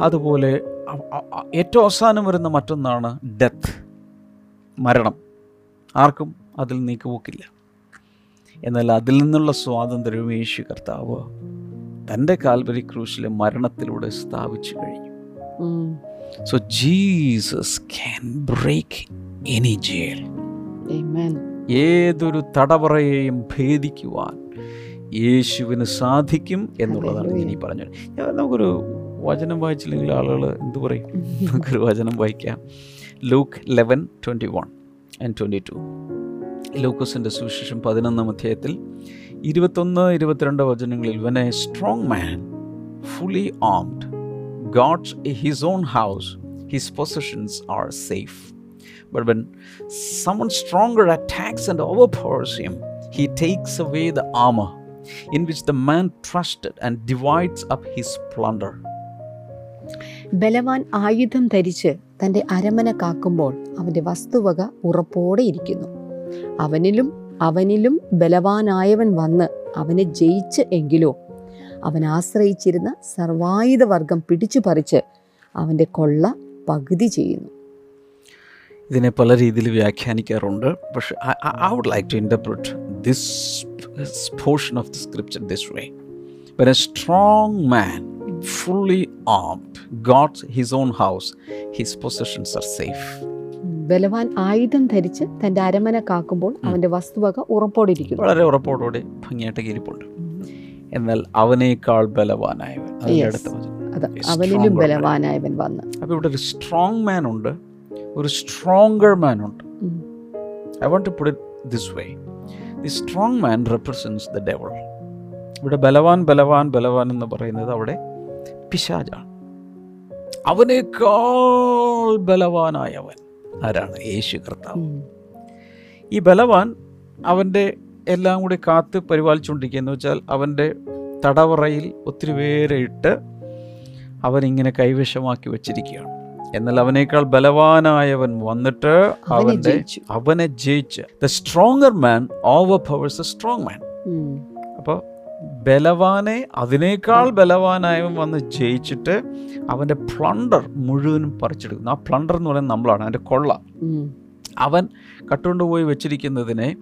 അതുപോലെ ഏറ്റവും അവസാനം വരുന്ന മറ്റൊന്നാണ് ഡെത്ത് മരണം. ആർക്കും അതിൽ നീക്കുപോക്കില്ല. എന്നാൽ അതിൽ നിന്നുള്ള സ്വാതന്ത്ര്യവും യേശു കർത്താവ് തന്റെ കാൽവരി ക്രൂശിലെ മരണത്തിലൂടെ സ്ഥാപിച്ചു കഴിഞ്ഞു. So Jesus can break any jail Amen. ഏതൊരു തടവറയെയും ഭേദിക്കുവാൻ യേശുവിന് സാധിക്കും എന്നുള്ളതാണ് ഇനി പറഞ്ഞത്. ഞാൻ നമുക്കൊരു വചനം വായിച്ചില്ലെങ്കിൽ ആളുകൾ എന്തു പറയും? നമുക്കൊരു വചനം വായിക്കാം. Luke eleven twenty one and twenty two ലൂക്കസിന്റെ സുവിശേഷം പതിനൊന്നാം അധ്യായത്തിൽ ഇരുപത്തൊന്ന് ഇരുപത്തിരണ്ട് വചനങ്ങളിൽ when a strong man fully armed guards his own house his possessions are safe But when someone stronger attacks and overpowers him, he takes away the armor in which the man trusted and divides up his plunder. ബലവാൻ ആയുധം ധരിച്ച് തന്റെ അരമന കാക്കുമ്പോൾ അവന്റെ വസ്തുവക ഉറപ്പോടെ ഇരിക്കുന്നു. അവനിലും അവനിലും ബലവാനായവൻ വന്ന് അവനെ ജയിച്ച് എങ്കിലോ അവൻ ആശ്രയിച്ചിരുന്ന സർവായുധവർഗം പിടിച്ചു പറിച്ച് അവന്റെ കൊള്ള പകുതി ചെയ്യുന്നു. ഇതിനെ പല രീതിയിൽ വ്യാഖ്യാനിക്കാറുണ്ട്. പക്ഷെ I would like to interpret this portion of the script this way when a strong man fully armed guards his own house his possessions are safe ബലവാൻ ആയുധം ധരിച്ച് തന്റെ അരമന കാക്കുമ്പോൾ അവന്റെ വസ്തുവക ഉറപ്പോടെ ഇരിക്കുന്നു വളരെ ഉറപ്പോടുകൂടി ഭംഗിയായിട്ട് കീരിപ്പുണ്ട് എന്നാൽ അവനേക്കാൾ ബലവാനായവൻ. അവനിലും ബലവാനായവൻ വന്ന്. അപ്പോൾ ഇവിടെ ഒരു സ്ട്രോങ് മാൻ ഉണ്ട്. ഒരു സ്ട്രോങ്കർ മാൻ ഉണ്ട്. I want to put it this way the strong man represents the devil ഇവിടെ ബലവാൻ ബലവാൻ ബലവാൻ എന്ന് പറയുന്നത് അവിടെ പിശാജാണ് അവനേക്കാൾ ബലവാനായവൻ ആരാണ്? യേശു കർത്താവ്. ഈ ബലവാൻ അവന്റെ എല്ലാം കൂടി കാത്ത് പരിപാലിച്ചുകൊണ്ടിരിക്കുക എന്ന് വെച്ചാൽ അവന്റെ തടവറയിൽ ഒത്തിരി പേരെ ഇട്ട് അവനിങ്ങനെ കൈവശമാക്കി വെച്ചിരിക്കുകയാണ്. എന്നാൽ അവനേക്കാൾ ബലവാനായവൻ വന്നിട്ട് അവന്റെ അവനെ ജയിച്ച്. The stronger man overpowers a strong man അപ്പോൾ ബലവാനെ അതിനേക്കാൾ ബലവാനായവൻ വന്ന് ജയിച്ചിട്ട് അവന്റെ പ്ലണ്ടർ മുഴുവനും പറിച്ചെടുക്കുന്നു. ആ പ്ലണ്ടർ എന്ന് പറയുന്നത് നമ്മളാണ് അവന്റെ കൊള്ള. അവൻ കട്ടുകൊണ്ടുപോയി വെച്ചിരിക്കുന്നതിനെ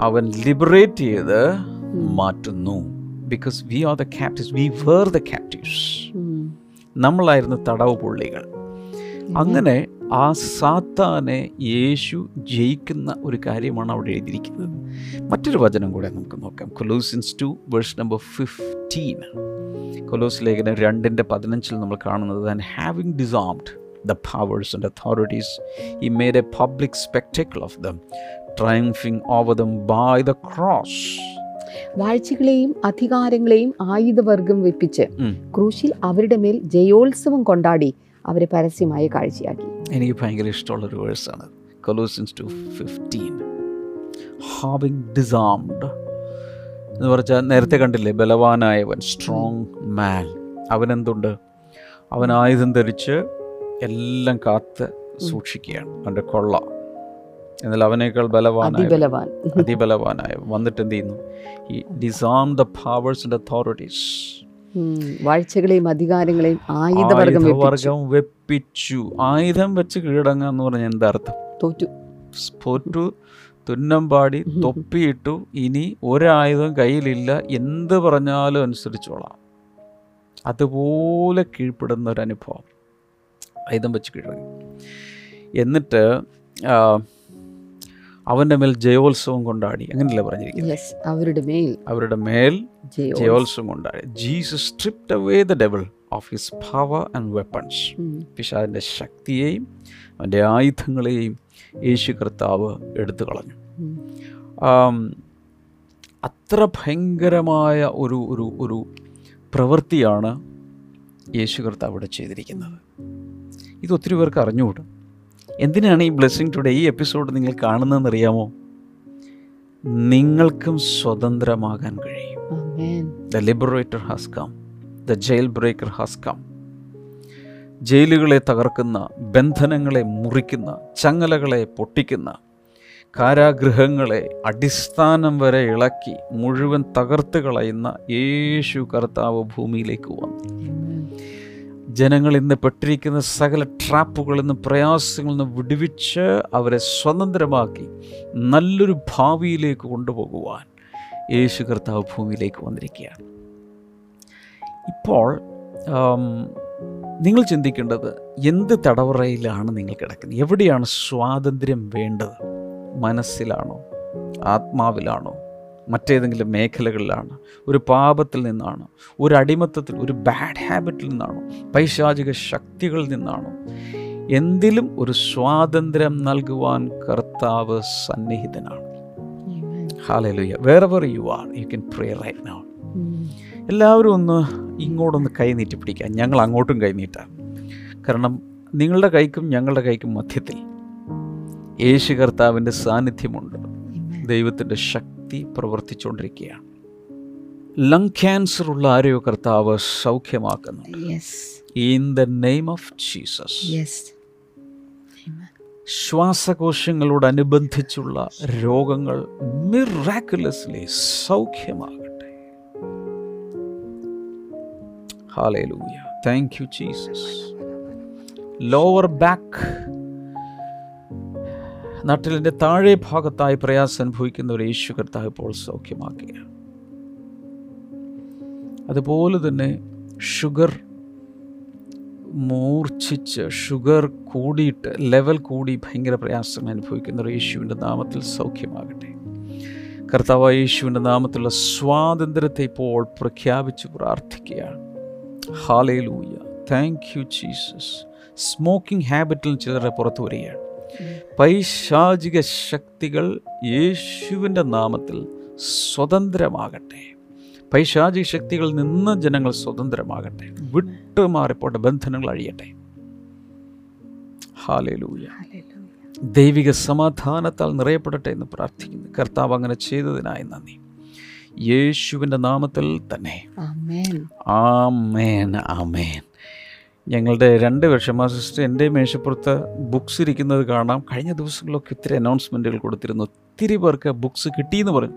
അവൻ ലിബറേറ്റ് ചെയ്ത് മാറ്റുന്നു. Because we are the captives we were the captives നമ്മളായിരുന്നു തടവ് പുള്ളികൾ അങ്ങനെ ആ സാത്താനെ യേശു ജയിക്കുന്ന ഒരു കാര്യമാണ് അവിടെ എഴുതിയിരിക്കുന്നത്. മറ്റൊരു വചനം കൂടെ നമുക്ക് നോക്കാം. Colossians two verse number fifteen. കൊലോസ് ലേഖനം രണ്ടിന്റെ പതിനഞ്ചിൽ നമ്മൾ കാണുന്നത് and having disarmed the powers and authorities he made a public spectacle of them triumphing over them by the cross വാഴ്ചകളെയും അധികാരങ്ങളെയും ആയുധവർഗം വെപ്പിച്ച് ക്രൂശിൽ അവരുടെ മേൽ ജയോത്സവം കൊണ്ടാടി അവരെ പരസ്യമായി കാഴ്ചയാക്കി. എനിക്ക് ഭയങ്കര ഇഷ്ടമുള്ള ഇഷ്ടമുള്ളൊരു വേഴ്സാണ്. Colossians two fifteen having disarmed എന്ന് പറഞ്ഞാൽ നേരത്തെ കണ്ടില്ലേ ബലവാനായവൻ സ്ട്രോങ് മാൻ അവനെന്തുണ്ട്? അവൻ ആയുധം ധരിച്ച് എല്ലാം കാത്ത് സൂക്ഷിക്കുകയാണ്. അവന്റെ കൊള്ള. എന്നാൽ അവനേക്കാൾ ബലവാനായ അതിബലവാനായ വന്നിട്ട് എന്ത് ചെയ്യുന്നു? He disarm the powers and authorities. വാഴ്ചകളെയും അധികാരങ്ങളെയും ആയുധവർഗം വർഗം വെപ്പിച്ചു. ആയുധം വെച്ച് കീഴടങ്ങുക എന്ന് പറഞ്ഞ എന്താ അർത്ഥം? തോറ്റു. തുന്നം പാടി തൊപ്പിയിട്ടു ഇനി ഒരായുധം കയ്യിലില്ല എന്ത് പറഞ്ഞാലും അനുസരിച്ചോളാം. അതുപോലെ കീഴ്പ്പെടുന്ന ഒരു അനുഭവം. ആയുധം വെച്ച് കീഴടങ്ങി. എന്നിട്ട് ആ, അവന്റെ മേൽ ജയോത്സവം കൊണ്ടാടി. അങ്ങനെയല്ലേ പറഞ്ഞിരിക്കുന്നത്? അവരുടെ മേൽ അവരുടെ മേൽ ജയോത്സവം കൊണ്ടാടി. Jesus stripped away the devil of his power and weapons. പിശാദിന്റെ ശക്തിയെയും അവന്റെ ആയുധങ്ങളെയും യേശു കർത്താവ് എടുത്തു കളഞ്ഞു. അത്ര ഭയങ്കരമായ ഒരു ഒരു ഒരു പ്രവൃത്തിയാണ് യേശു കർത്താവ് ഇവിടെ ചെയ്തിരിക്കുന്നത്. ഇത് ഒത്തിരി പേർക്ക് അറിഞ്ഞുകൂടും. എന്തിനാണ് ഈ ബ്ലെസ്സിങ് ടുഡേ ഈ എപ്പിസോഡ് നിങ്ങൾ കാണുന്നതെന്ന് അറിയാമോ നിങ്ങൾക്കും സ്വതന്ത്രമാകാൻ കഴിയും. The liberator has come the jail breaker has come ജയിലുകളെ തകർക്കുന്ന ബന്ധനങ്ങളെ മുറിക്കുന്ന ചങ്ങലകളെ പൊട്ടിക്കുന്ന കാരാഗൃഹങ്ങളെ അടിസ്ഥാനം വരെ ഇളക്കി മുഴുവൻ തകർത്ത് കളയുന്ന യേശു കർത്താവ് ഭൂമിയിലേക്ക് വന്നു. ജനങ്ങൾ ഇന്ന് പെട്ടിരിക്കുന്ന സകല ട്രാപ്പുകളിൽ നിന്ന് പ്രയാസങ്ങളിൽ നിന്ന് വിടുവിച്ച് അവരെ സ്വതന്ത്രമാക്കി നല്ലൊരു ഭാവിയിലേക്ക് കൊണ്ടുപോകുവാൻ യേശു കർത്താവ് ഭൂമിയിലേക്ക് വന്നിരിക്കുകയാണ്. ഇപ്പോൾ നിങ്ങൾ ചിന്തിക്കേണ്ടത് എന്ത് തടവറയിലാണ് നിങ്ങൾ കിടക്കുന്നത്? എവിടെയാണ് സ്വാതന്ത്ര്യം വേണ്ടത്? മനസ്സിലാണോ? ആത്മാവിലാണോ? മറ്റേതെങ്കിലും മേഖലകളിലാണ്. ഒരു പാപത്തിൽ നിന്നാണ്? ഒരു അടിമത്തത്തിൽ ഒരു ബാഡ് ഹാബിറ്റിൽ നിന്നാണോ? പൈശാചിക ശക്തികളിൽ നിന്നാണോ? എന്തിലും ഒരു സ്വാതന്ത്ര്യം നൽകുവാൻ കർത്താവ് സന്നിഹിതനാണ്. ആമേൻ. ഹാലലുയ wherever you are you can pray right now. എല്ലാവരും ഒന്ന് ഇങ്ങോട്ടൊന്ന് കൈ നീട്ടി പിടിക്കുക. ഞങ്ങൾ അങ്ങോട്ടും കൈ നീട്ടാം. കാരണം നിങ്ങളുടെ കൈക്കും ഞങ്ങളുടെ കൈക്കും മധ്യത്തിൽ യേശു കർത്താവിന്റെ സാന്നിധ്യമുണ്ട്. ദൈവത്തിന്റെ ശക്തി പ്രവർത്തിച്ചുകൊണ്ടിരിക്കുകയാണ് ലങ് ക്യാൻസർ ഉള്ള ആരെയോ കർത്താവ് സൗഖ്യമാക്കുന്നു Yes. In the name of Jesus. Amen. ശ്വാസകോശങ്ങളോടനുബന്ധിച്ചുള്ള രോഗങ്ങൾ മിറാക്കുലസ്ലി സൗഖ്യമാകട്ടെ hallelujah thank you Jesus lower back നട്ടിലിന്റെ താഴെ ഭാഗത്തായി പ്രയാസം അനുഭവിക്കുന്ന ഒരു യേശു കർത്താവ് ഇപ്പോൾ സൗഖ്യമാക്കുകയാണ് അതുപോലെ തന്നെ ഷുഗർ മൂർച്ഛിച്ച് ഷുഗർ കൂടിയിട്ട് ലെവൽ കൂടി ഭയങ്കര പ്രയാസങ്ങൾ അനുഭവിക്കുന്ന ഒരു യേശുവിന്റെ നാമത്തിൽ സൗഖ്യമാകട്ടെ. കർത്താവ് യേശുവിന്റെ നാമത്തിലുള്ള സ്വാതന്ത്ര്യത്തെ ഇപ്പോൾ പ്രഖ്യാപിച്ച് പ്രാർത്ഥിക്കുകയാണ് ഹാലേലൂയ താങ്ക് യു ജീസസ് സ്മോക്കിംഗ് ഹാബിറ്റിൽ ചിലരെ പുറത്തു വരികയാണ്. പൈശാചിക ശക്തികൾ യേശുവിന്റെ നാമത്തിൽ സ്വതന്ത്രമാകട്ടെ. പൈശാചിക ശക്തികളിൽ നിന്ന് ജനങ്ങൾ സ്വതന്ത്രമാകട്ടെ. വിട്ടുമാറിപ്പോട്ടെ ബന്ധനങ്ങൾ അഴിയട്ടെ. ഹാലേലൂയ. ദൈവിക സമാധാനത്താൽ നിറയപ്പെടട്ടെ എന്ന് പ്രാർത്ഥിക്കുന്നു. കർത്താവ് അങ്ങനെ ചെയ്തതിനായി നന്ദി. യേശുവിന്റെ നാമത്തിൽ തന്നെ. ആമേൻ. ആമേൻ ആമേൻ. ഞങ്ങളുടെ രണ്ട് വർഷമാ സിസ്റ്റർ എന്റെ മേശപ്പുറത്ത് ബുക്സ് ഇരിക്കുന്നത് കാണാം. കഴിഞ്ഞ ദിവസങ്ങളിലൊക്കെ ഒത്തിരി അനൗൺസ്മെന്റുകൾ കൊടുത്തിരുന്നു. ഒത്തിരി പേർക്ക് ബുക്സ് കിട്ടിയെന്ന് പറഞ്ഞു.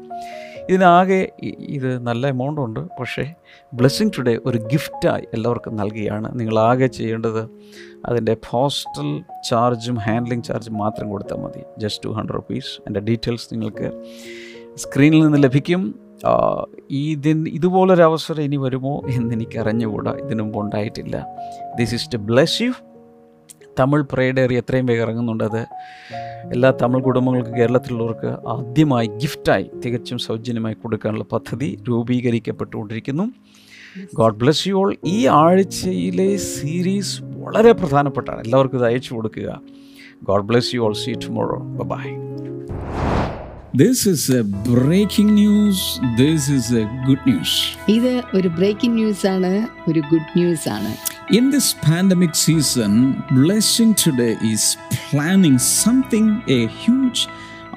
ഇതിനാകെ ഇത് നല്ല എമൗണ്ട് ഉണ്ട്. പക്ഷേ ബ്ലെസ്സിങ് ടുഡേ ഒരു ഗിഫ്റ്റായി എല്ലാവർക്കും നൽകുകയാണ് നിങ്ങളാകെ ചെയ്യേണ്ടത് അതിന്റെ പോസ്റ്റൽ ചാർജും ഹാൻഡ്ലിംഗ് ചാർജും മാത്രം കൊടുത്താൽ മതി. ജസ്റ്റ് ടു ഹൺഡ്രഡ് റുപ്പീസ് എന്റെ ഡീറ്റെയിൽസ് നിങ്ങൾക്ക് സ്ക്രീനിൽ നിന്ന് ലഭിക്കും. ആ, ഇതുപോലൊരവസരം ഇനി വരുമോ എന്ന് എനിക്ക് അറിഞ്ഞുകൂടാ ഇതിനു ഉണ്ടായിട്ടില്ല. This is to bless you Tamil പ്രേഡേറി എത്രയും വേഗം ഇറങ്ങുന്നുണ്ട് അത്. എല്ലാ തമിഴ് കുടുംബങ്ങൾക്ക് കേരളത്തിലുള്ളവർക്ക് ആദ്യമായി ഗിഫ്റ്റായി തികച്ചും സൗജന്യമായി കൊടുക്കാനുള്ള പദ്ധതി രൂപീകരിക്കപ്പെട്ടുകൊണ്ടിരിക്കുന്നു. ഗോഡ് ബ്ലെസ് യു ഓൾ ഈ ആഴ്ചയിലെ സീരീസ് വളരെ പ്രധാനപ്പെട്ടാണ്. എല്ലാവർക്കും ഇത് അയച്ചു കൊടുക്കുക. God bless you all see tomorrow bye This is a breaking news. This is a good news. ഇത് ഒരു ബ്രേക്കിംഗ് ന്യൂസ് ആണ് ഒരു ഗുഡ് ന്യൂസ് ആണ് In this pandemic season, Blessing Today is planning something, a huge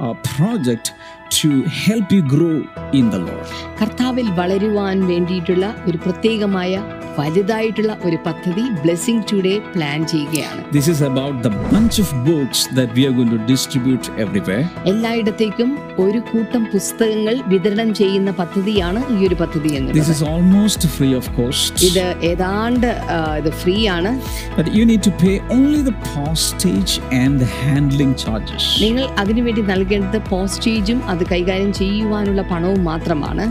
uh, project to help you grow in the Lord. കർത്താവിൽ വളരുവാൻ വേണ്ടിയിട്ടുള്ള ഒരു പ്രത്യേകമായ വലുതായിട്ടുള്ള ഒരു പദ്ധതി ബ്ലെസ്സിംഗ് ടുഡേ പ്ലാൻ ചെയ്യുകയാണ് This is about the bunch of books that we are going to distribute everywhere. എല്ലായിടത്തേക്കും ഒരു കൂട്ടം പുസ്തകങ്ങൾ വിതരണം ചെയ്യുന്ന പദ്ധതിയാണ് ഈ ഒരു പദ്ധതി This എന്നുള്ളത് is almost free of cost. ഇത് ഏതാണ്ട് ആ, ഇത് ഫ്രീ ആണ് But you need to pay only the postage and the handling charges. നിങ്ങൾ അതിനുവേണ്ടി നൽകേണ്ടത് പോസ്റ്റേജും അത് അത് കൈകാര്യം ചെയ്യുവാനുള്ള പണവും മാത്രമാണ്.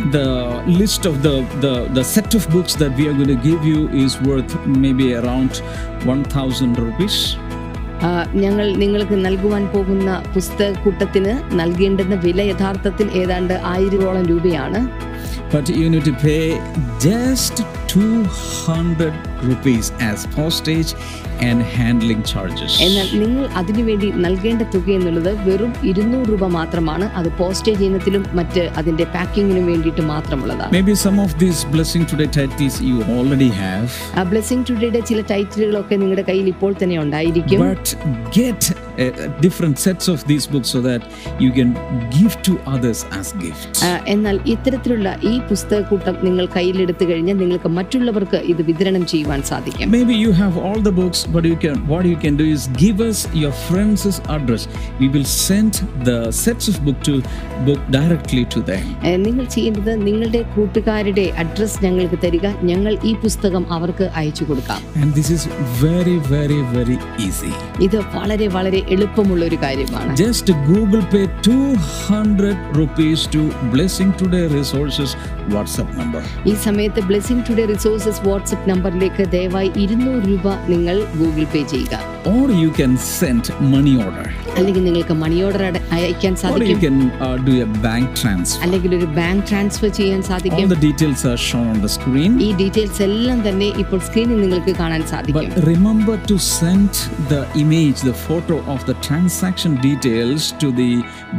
ഞങ്ങൾ നിങ്ങൾക്ക് നൽകുവാൻ പോകുന്ന പുസ്തക കൂട്ടത്തിന് നൽകേണ്ടുന്ന വില യഥാർത്ഥത്തിൽ ഏതാണ്ട് ആയിരോളം രൂപയാണ്. But you need to pay 200 rupees as postage and handling charges. എന്നാൽ നിങ്ങൾ അതിനുവേണ്ടി നൽകേണ്ട തുക എന്നുള്ളത് വെറും ഇരുന്നൂറ് രൂപ മാത്രമാണ്. അത് പോസ്റ്റേജ് ഇനത്തിലും മറ്റ് അതിന്റെ പാക്കിങ്ങിനും വേണ്ടിയിട്ട് മാത്രമുള്ളതാണ്. Maybe some of these Blessing Today titles you already have, ആ ബ്ലെസ്സിംഗ് ടുഡേയുടെ ചില ടൈറ്റിലുകളൊക്കെ നിങ്ങളുടെ കയ്യിൽ ഇപ്പോൾ തന്നെ ഉണ്ടായിരിക്കും. But get uh, different sets of these books so that you can give to others as gifts. ആ, എന്നാൽ ഇത്തരത്തിലുള്ള ഈ പുസ്തകക്കൂട്ടം നിങ്ങൾ കയ്യിലെടുത്തു കഴിഞ്ഞാൽ നിങ്ങൾക്ക് മറ്റുള്ളവർക്ക് ഇത് വിതരണം ചെയ്യുവാൻ സാധിക്കും Maybe you have all the books, but you can what you can do is give us your friend's address. We will send the sets of book to book directly to them. നിങ്ങൾ ചെയ്യേണ്ടത് നിങ്ങളുടെ കൂട്ടുകാരുടെ address ഞങ്ങൾക്ക് തരിക ഞങ്ങൾ ഈ പുസ്തകം അവർക്ക് അയച്ചു കൊടുക്കാം And this is very, very, very easy. ഇത് വളരെ വളരെ എളുപ്പമുള്ള ഒരു കാര്യമാണ് Just Google Pay 200 rupees to Blessing Today Resources WhatsApp number. ഈ സമയത്ത് ബ്ലെസ്സിംഗ് ടുഡേ റിസോഴ്സസ് വാട്സപ്പ് നമ്പറിലേക്ക് ദയവായി ഇരുന്നൂറ് രൂപ നിങ്ങൾ ഗൂഗിൾ പേ ചെയ്യുക or you can send money order. അല്ലെങ്കിൽ നിങ്ങൾക്ക് മണി ഓർഡർ അയക്കാൻ സാധിക്കും. Bank uh, do a bank transfer. അല്ലെങ്കിൽ ഒരു ബാങ്ക് ട്രാൻസ്ഫർ ചെയ്യാൻ സാധിക്കും. the details are shown on the screen. ഈ ഡീറ്റെയിൽസ് എല്ലാം തന്നെ ഇപ്പോൾ സ്ക്രീനിൽ നിങ്ങൾക്ക് കാണാൻ സാധിക്കും. Remember to send the image the photo of the transaction details to the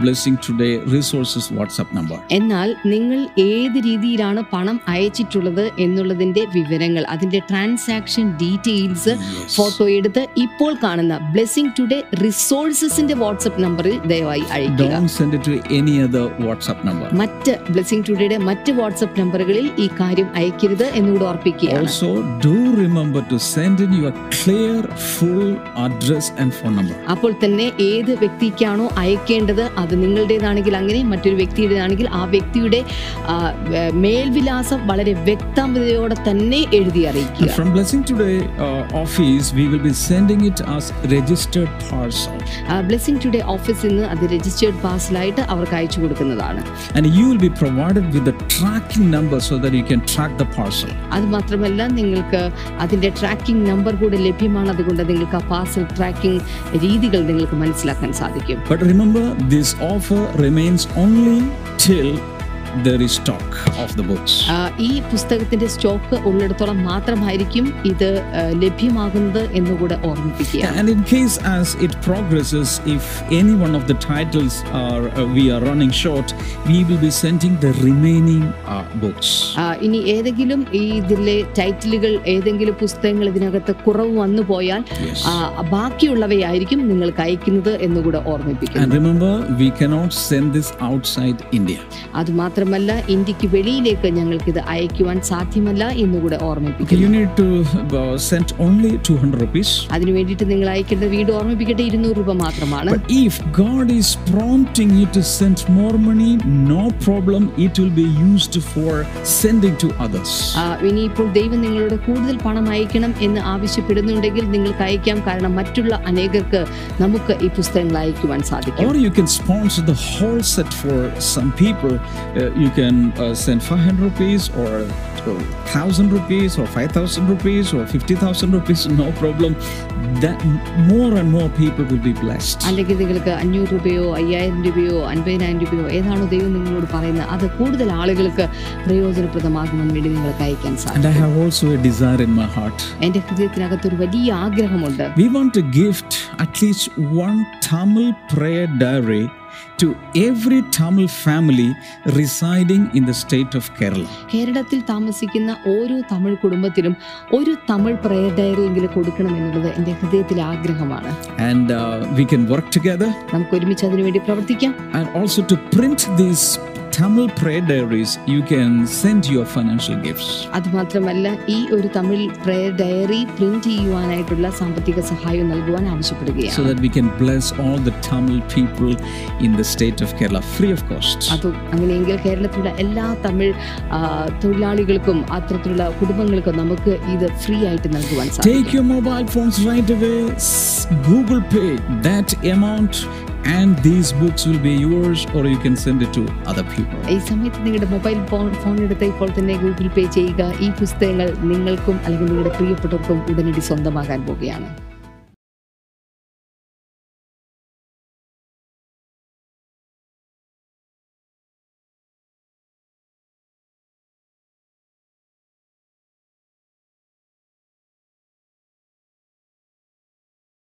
Blessing Today resources WhatsApp number എന്നാൽ നിങ്ങൾ ഏത് രീതിയിലാണ് പണം അയച്ചിട്ടുള്ളത് എന്നുള്ളതിന്റെ വിവരങ്ങൾ അതിന്റെ ട്രാൻസാക്ഷൻ ഡീറ്റെയിൽസ് ഫോട്ടോ എടുത്ത് ഇപ്പോൾ കാണുന്ന ബ്ലെസിംഗ് ടുഡേ റിസോഴ്സസിന്റെ ഇതിന്റെ വാട്സ്ആപ്പ് നമ്പറിൽ ദയവായി അയക്കുക Don't send it to any other WhatsApp number. മറ്റ് ബ്ലെസിംഗ് ടുഡേയുടെ മറ്റ് വാട്സ്ആപ്പ് നമ്പറുകളിൽ ഈ കാര്യം അയക്കരുത് എന്നുകൂടെ ഓർപ്പിക്കുക Also, do remember to send in your clear, full address and phone number. അപ്പോൾ തന്നെ ഏത് വ്യക്തിക്കാണോ അയക്കേണ്ടത് അത് നിങ്ങളുടേതാണെങ്കിൽ അങ്ങനെ മറ്റൊരു വ്യക്തിയുടേതാണെങ്കിൽ ആ വ്യക്തിയുടെ വേ- മേൽവിലാസം വളരെ വ്യക്തതയോടെ തന്നെ എഴുതി അറിയിക്കുക from Blessing Today office office, we will be sending it as registered parcel. Blessing Today ഓഫീസിൽ നിന്ന് അത് രജിസ്റ്റേർഡ് പാഴ്സലായിട്ട് അവർക്ക് അയച്ചു കൊടുക്കുന്നതാണ്. And you will be provided with the tracking number so that you can track the parcel. അത് മാത്രമല്ല നിങ്ങൾക്ക് അതിന്റെ ട്രാക്കിംഗ് നമ്പർ കൂടെ ലഭ്യമാണ്. അതുകൊണ്ട് നിങ്ങൾക്ക് ആ പാർസൽ ട്രാക്കിംഗ് രീതികൾ നിങ്ങൾക്ക് മനസ്സിലാക്കാൻ സാധിക്കും. But remember, this offer remains only till there is stock of the books. ആ, ഈ പുസ്തകത്തിന്റെ സ്റ്റോക്ക് ഉള്ളിടത്തോളം മാത്രമായിരിക്കും ഇത് ലഭ്യമാകുന്നത് എന്നുകൂടെ ഓർമ്മിപ്പിക്കുക And in case as it progresses, if any one of the titles are uh, we are running short, we will be sending the remaining uh, books. ആ, ഇനി ഏതെങ്കിലും ഈ ഇതിലെ ടൈറ്റിലുകൾ ഏതെങ്കിലും പുസ്തകങ്ങൾ ഇതിനകത്ത് കുറവ് വന്നു പോയാൽ ബാക്കിയുള്ളവയായിരിക്കും നിങ്ങൾക്ക് അയക്കുന്നത് this outside India. അത് മാത്രമല്ല ഇന്ത്യയ്ക്ക് വെളിയിലേക്ക് ഞങ്ങൾക്ക് ഇത് അയക്കുവാൻ സാധ്യമല്ല എന്നുകൂടെ ഓർമ്മിപ്പിക്കുന്നു you need to uh, 200 rupees. അതിനു വേണ്ടിയിട്ട് നിങ്ങൾ അയക്കേണ്ടത് വീണ്ടും ഓർമ്മിപ്പിക്കട്ടെ ഇരുന്നൂറ് രൂപ മാത്രമാണ് if God is is prompting you to send more money, no problem. It will be used for sending to others. ആ, ഇനിയിപ്പോൾ ദൈവം നിങ്ങളോട് കൂടുതൽ പണം അയക്കണം എന്ന് ആവശ്യപ്പെടുന്നുണ്ടെങ്കിൽ നിങ്ങൾക്ക് അയക്കാം കാരണം മറ്റുള്ള അനേകർക്ക് നമുക്ക് ഈ പുസ്തകങ്ങൾ അയക്കുവാൻ സാധിക്കും Or you can sponsor the whole set for some people. Uh, you can uh, send 500 rupees or uh, 1000 rupees or 5000 rupees or 50000 rupees, no problem. That more and more people will be blessed. അല്ലെങ്കിൽ നിങ്ങൾക്ക് അഞ്ഞൂറ് രൂപയോ അയ്യായിരം രൂപയോ അൻപതിനായിരം രൂപയോ ഏതാണോ ദൈവം നിങ്ങളോട് പറയുന്നത് അത് കൂടുതൽ ആളുകൾക്ക് പ്രയോജനപ്രദമാകുവാൻ വേണ്ടി നിങ്ങൾക്ക് അയക്കാൻ And I have also a desire in my heart. എന്റെ ഹൃദയത്തിനകത്ത് ഒരു വലിയ ആഗ്രഹമുണ്ട് We want to gift at least one Tamil prayer diary to every Tamil family residing in the state of Kerala. കേരളത്തിൽ താമസിക്കുന്ന ഓരോ തമിഴ് കുടുംബത്തിനും ഒരു തമിഴ് പ്രയർ ഡയറി എങ്കിലും കൊടുക്കണം എന്നുള്ളത് എൻ്റെ ഹൃദയത്തിലെ ആഗ്രഹമാണ് And uh, we can work together നമുക്ക് ഒരുമിച്ച് അതിനുവേണ്ടി പ്രവർത്തിക്കാം and also to print these Tamil prayer diaries, you can send your financial gifts. അതുമാത്രമല്ല ഈ ഒരു തമിഴ് പ്രയർ ഡയറി പ്രിന്റ് ചെയ്യുവാനായിട്ടുള്ള സാമ്പത്തിക സഹായം നൽകുവാൻ So ആവശ്യപ്പെടുകയാണ് that we can bless all the Tamil people in the state of Kerala free of cost. അത് അങ്ങനെയെങ്കിൽ കേരളത്തിലുള്ള എല്ലാ തമിഴ് തൊഴിലാളികൾക്കും അത്തരത്തിലുള്ള കുടുംബങ്ങൾക്കും നമുക്ക് ഇത് ഫ്രീ ആയിട്ട് നൽകുവാൻ Take സാധിക്കും your mobile phones right away, s- Google Pay that amount, and these books will be yours or you can send it to other people. ഈ സമയത്ത് നിങ്ങളുടെ മൊബൈൽ ഫോൺ ഫോൺ എടുത്ത് ഇപ്പോൾ തന്നെ ഗൂഗിൾ പേ ചെയ്യുക ഈ പുസ്തകങ്ങൾ നിങ്ങൾക്കും അല്ലെങ്കിൽ നിങ്ങളുടെ പ്രിയപ്പെട്ടവർക്കും ഉടനടി സ്വന്തമാകാൻ പോവുകയാണ്